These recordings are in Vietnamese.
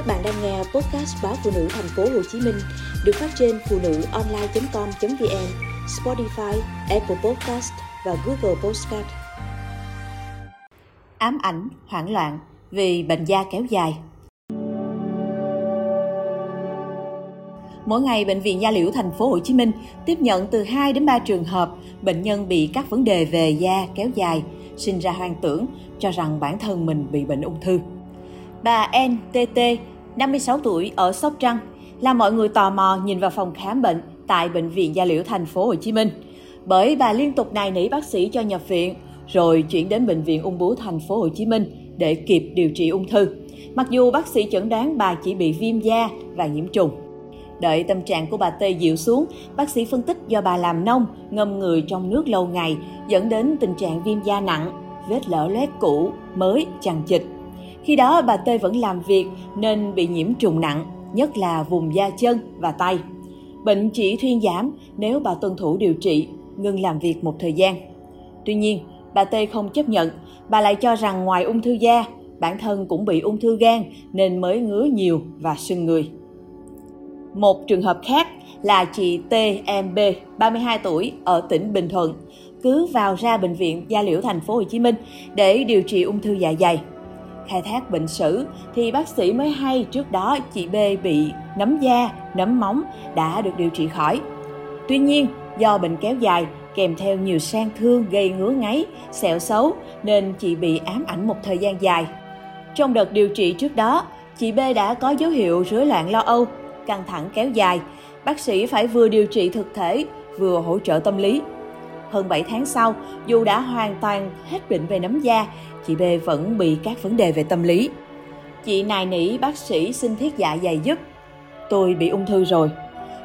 Các bạn đang nghe podcast báo phụ nữ thành phố Hồ Chí Minh được phát trên phụ nữ online.com.vn, Spotify, Apple Podcast và Google Podcast. Ám ảnh, hoảng loạn vì bệnh da kéo dài. Mỗi ngày, Bệnh viện Da Liễu thành phố Hồ Chí Minh tiếp nhận từ 2 đến 3 trường hợp bệnh nhân bị các vấn đề về da kéo dài, sinh ra hoang tưởng cho rằng bản thân mình bị bệnh ung thư. Bà NTT, 56 tuổi ở Sóc Trăng, là mọi người tò mò nhìn vào phòng khám bệnh tại bệnh viện Gia Liễu thành phố Hồ Chí Minh. Bởi bà liên tục nài nỉ bác sĩ cho nhập viện, rồi chuyển đến bệnh viện ung bướu thành phố Hồ Chí Minh để kịp điều trị ung thư. Mặc dù bác sĩ chẩn đoán bà chỉ bị viêm da và nhiễm trùng. Đợi tâm trạng của bà Tê dịu xuống, bác sĩ phân tích do bà làm nông, ngâm người trong nước lâu ngày, dẫn đến tình trạng viêm da nặng, vết lở loét cũ, mới, chằng chịt. Khi đó bà Tê vẫn làm việc nên bị nhiễm trùng nặng, nhất là vùng da chân và tay. Bệnh chỉ thuyên giảm nếu bà tuân thủ điều trị, ngừng làm việc một thời gian. Tuy nhiên, bà Tê không chấp nhận, bà lại cho rằng ngoài ung thư da, bản thân cũng bị ung thư gan nên mới ngứa nhiều và sưng người. Một trường hợp khác là chị TMB, 32 tuổi, ở tỉnh Bình Thuận, cứ vào ra bệnh viện Gia Liễu thành phố Hồ Chí Minh để điều trị ung thư dạ dày. Khai thác bệnh sử thì bác sĩ mới hay trước đó chị B bị nấm da, nấm móng đã được điều trị khỏi. Tuy nhiên, do bệnh kéo dài kèm theo nhiều sang thương gây ngứa ngáy, sẹo xấu nên chị bị ám ảnh một thời gian dài. Trong đợt điều trị trước đó, chị B đã có dấu hiệu rối loạn lo âu, căng thẳng kéo dài. Bác sĩ phải vừa điều trị thực thể, vừa hỗ trợ tâm lý. Hơn 7 tháng sau, dù đã hoàn toàn hết bệnh về nấm da, chị B vẫn bị các vấn đề về tâm lý. Chị nài nỉ bác sĩ xin thiết dạ dày giúp. Tôi bị ung thư rồi.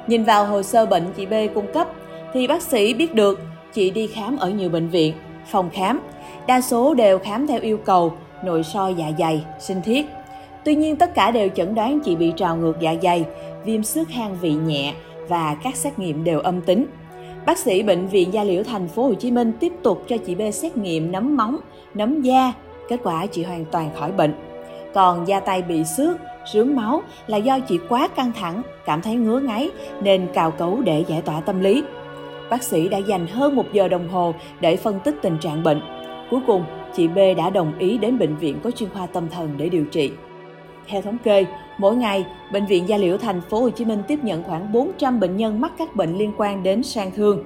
Nhìn vào hồ sơ bệnh chị B cung cấp, thì bác sĩ biết được chị đi khám ở nhiều bệnh viện, phòng khám. Đa số đều khám theo yêu cầu nội soi dạ dày, sinh thiết. Tuy nhiên tất cả đều chẩn đoán chị bị trào ngược dạ dày, viêm xước hang vị nhẹ và các xét nghiệm đều âm tính. Bác sĩ bệnh viện Gia Liễu thành phố Hồ Chí Minh tiếp tục cho chị B xét nghiệm nấm móng, nấm da, kết quả chị hoàn toàn khỏi bệnh. Còn da tay bị xước, rướm máu là do chị quá căng thẳng, cảm thấy ngứa ngáy nên cào cấu để giải tỏa tâm lý. Bác sĩ đã dành hơn một giờ đồng hồ để phân tích tình trạng bệnh. Cuối cùng, chị B đã đồng ý đến bệnh viện có chuyên khoa tâm thần để điều trị. Theo thống kê, mỗi ngày, bệnh viện Gia Liễu thành phố Hồ Chí Minh tiếp nhận khoảng 400 bệnh nhân mắc các bệnh liên quan đến sang thương.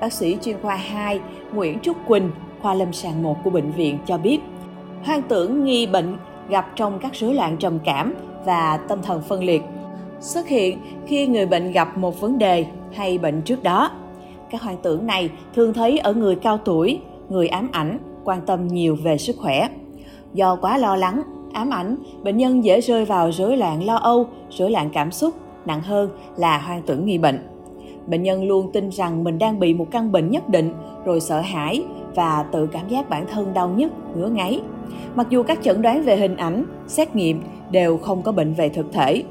Bác sĩ chuyên khoa 2 Nguyễn Trúc Quỳnh, khoa lâm sàng 1 của bệnh viện cho biết, hoang tưởng nghi bệnh gặp trong các rối loạn trầm cảm và tâm thần phân liệt xuất hiện khi người bệnh gặp một vấn đề hay bệnh trước đó. Các hoang tưởng này thường thấy ở người cao tuổi, người ám ảnh, quan tâm nhiều về sức khỏe. Do quá lo lắng, ám ảnh, bệnh nhân dễ rơi vào rối loạn lo âu, rối loạn cảm xúc, nặng hơn là hoang tưởng nghi bệnh. Bệnh nhân luôn tin rằng mình đang bị một căn bệnh nhất định, rồi sợ hãi và tự cảm giác bản thân đau nhức, ngứa ngáy. Mặc dù các chẩn đoán về hình ảnh, xét nghiệm đều không có bệnh về thực thể.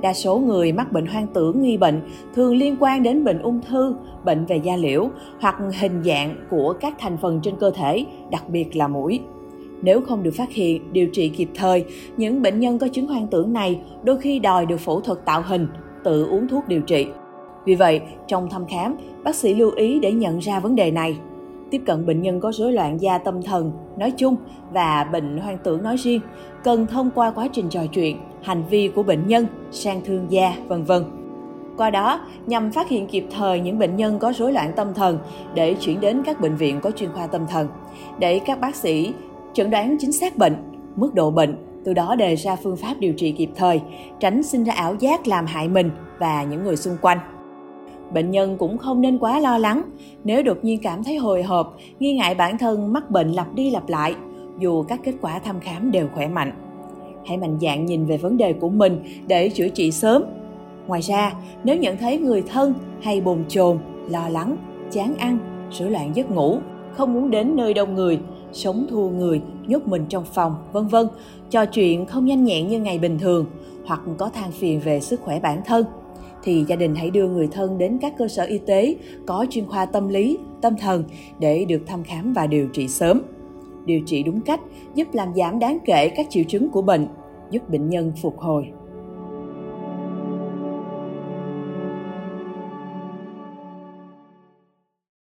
Đa số người mắc bệnh hoang tưởng nghi bệnh thường liên quan đến bệnh ung thư, bệnh về da liễu hoặc hình dạng của các thành phần trên cơ thể, đặc biệt là mũi. Nếu không được phát hiện, điều trị kịp thời, những bệnh nhân có chứng hoang tưởng này đôi khi đòi được phẫu thuật tạo hình, tự uống thuốc điều trị. Vì vậy, trong thăm khám, bác sĩ lưu ý để nhận ra vấn đề này. Tiếp cận bệnh nhân có rối loạn da tâm thần nói chung và bệnh hoang tưởng nói riêng, cần thông qua quá trình trò chuyện, hành vi của bệnh nhân, sang thương gia, vân vân. Qua đó, nhằm phát hiện kịp thời những bệnh nhân có rối loạn tâm thần để chuyển đến các bệnh viện có chuyên khoa tâm thần, để các bác sĩ chẩn đoán chính xác bệnh, mức độ bệnh, từ đó đề ra phương pháp điều trị kịp thời, tránh sinh ra ảo giác làm hại mình và những người xung quanh. Bệnh nhân cũng không nên quá lo lắng nếu đột nhiên cảm thấy hồi hộp, nghi ngại bản thân mắc bệnh lặp đi lặp lại, dù các kết quả thăm khám đều khỏe mạnh. Hãy mạnh dạn nhìn về vấn đề của mình để chữa trị sớm. Ngoài ra, nếu nhận thấy người thân hay bồn chồn, lo lắng, chán ăn, rối loạn giấc ngủ, không muốn đến nơi đông người, sống thua người, nhốt mình trong phòng, vân vân, trò chuyện không nhanh nhẹn như ngày bình thường, hoặc có than phiền về sức khỏe bản thân, thì gia đình hãy đưa người thân đến các cơ sở y tế có chuyên khoa tâm lý, tâm thần để được thăm khám và điều trị sớm. Điều trị đúng cách giúp làm giảm đáng kể các triệu chứng của bệnh, giúp bệnh nhân phục hồi.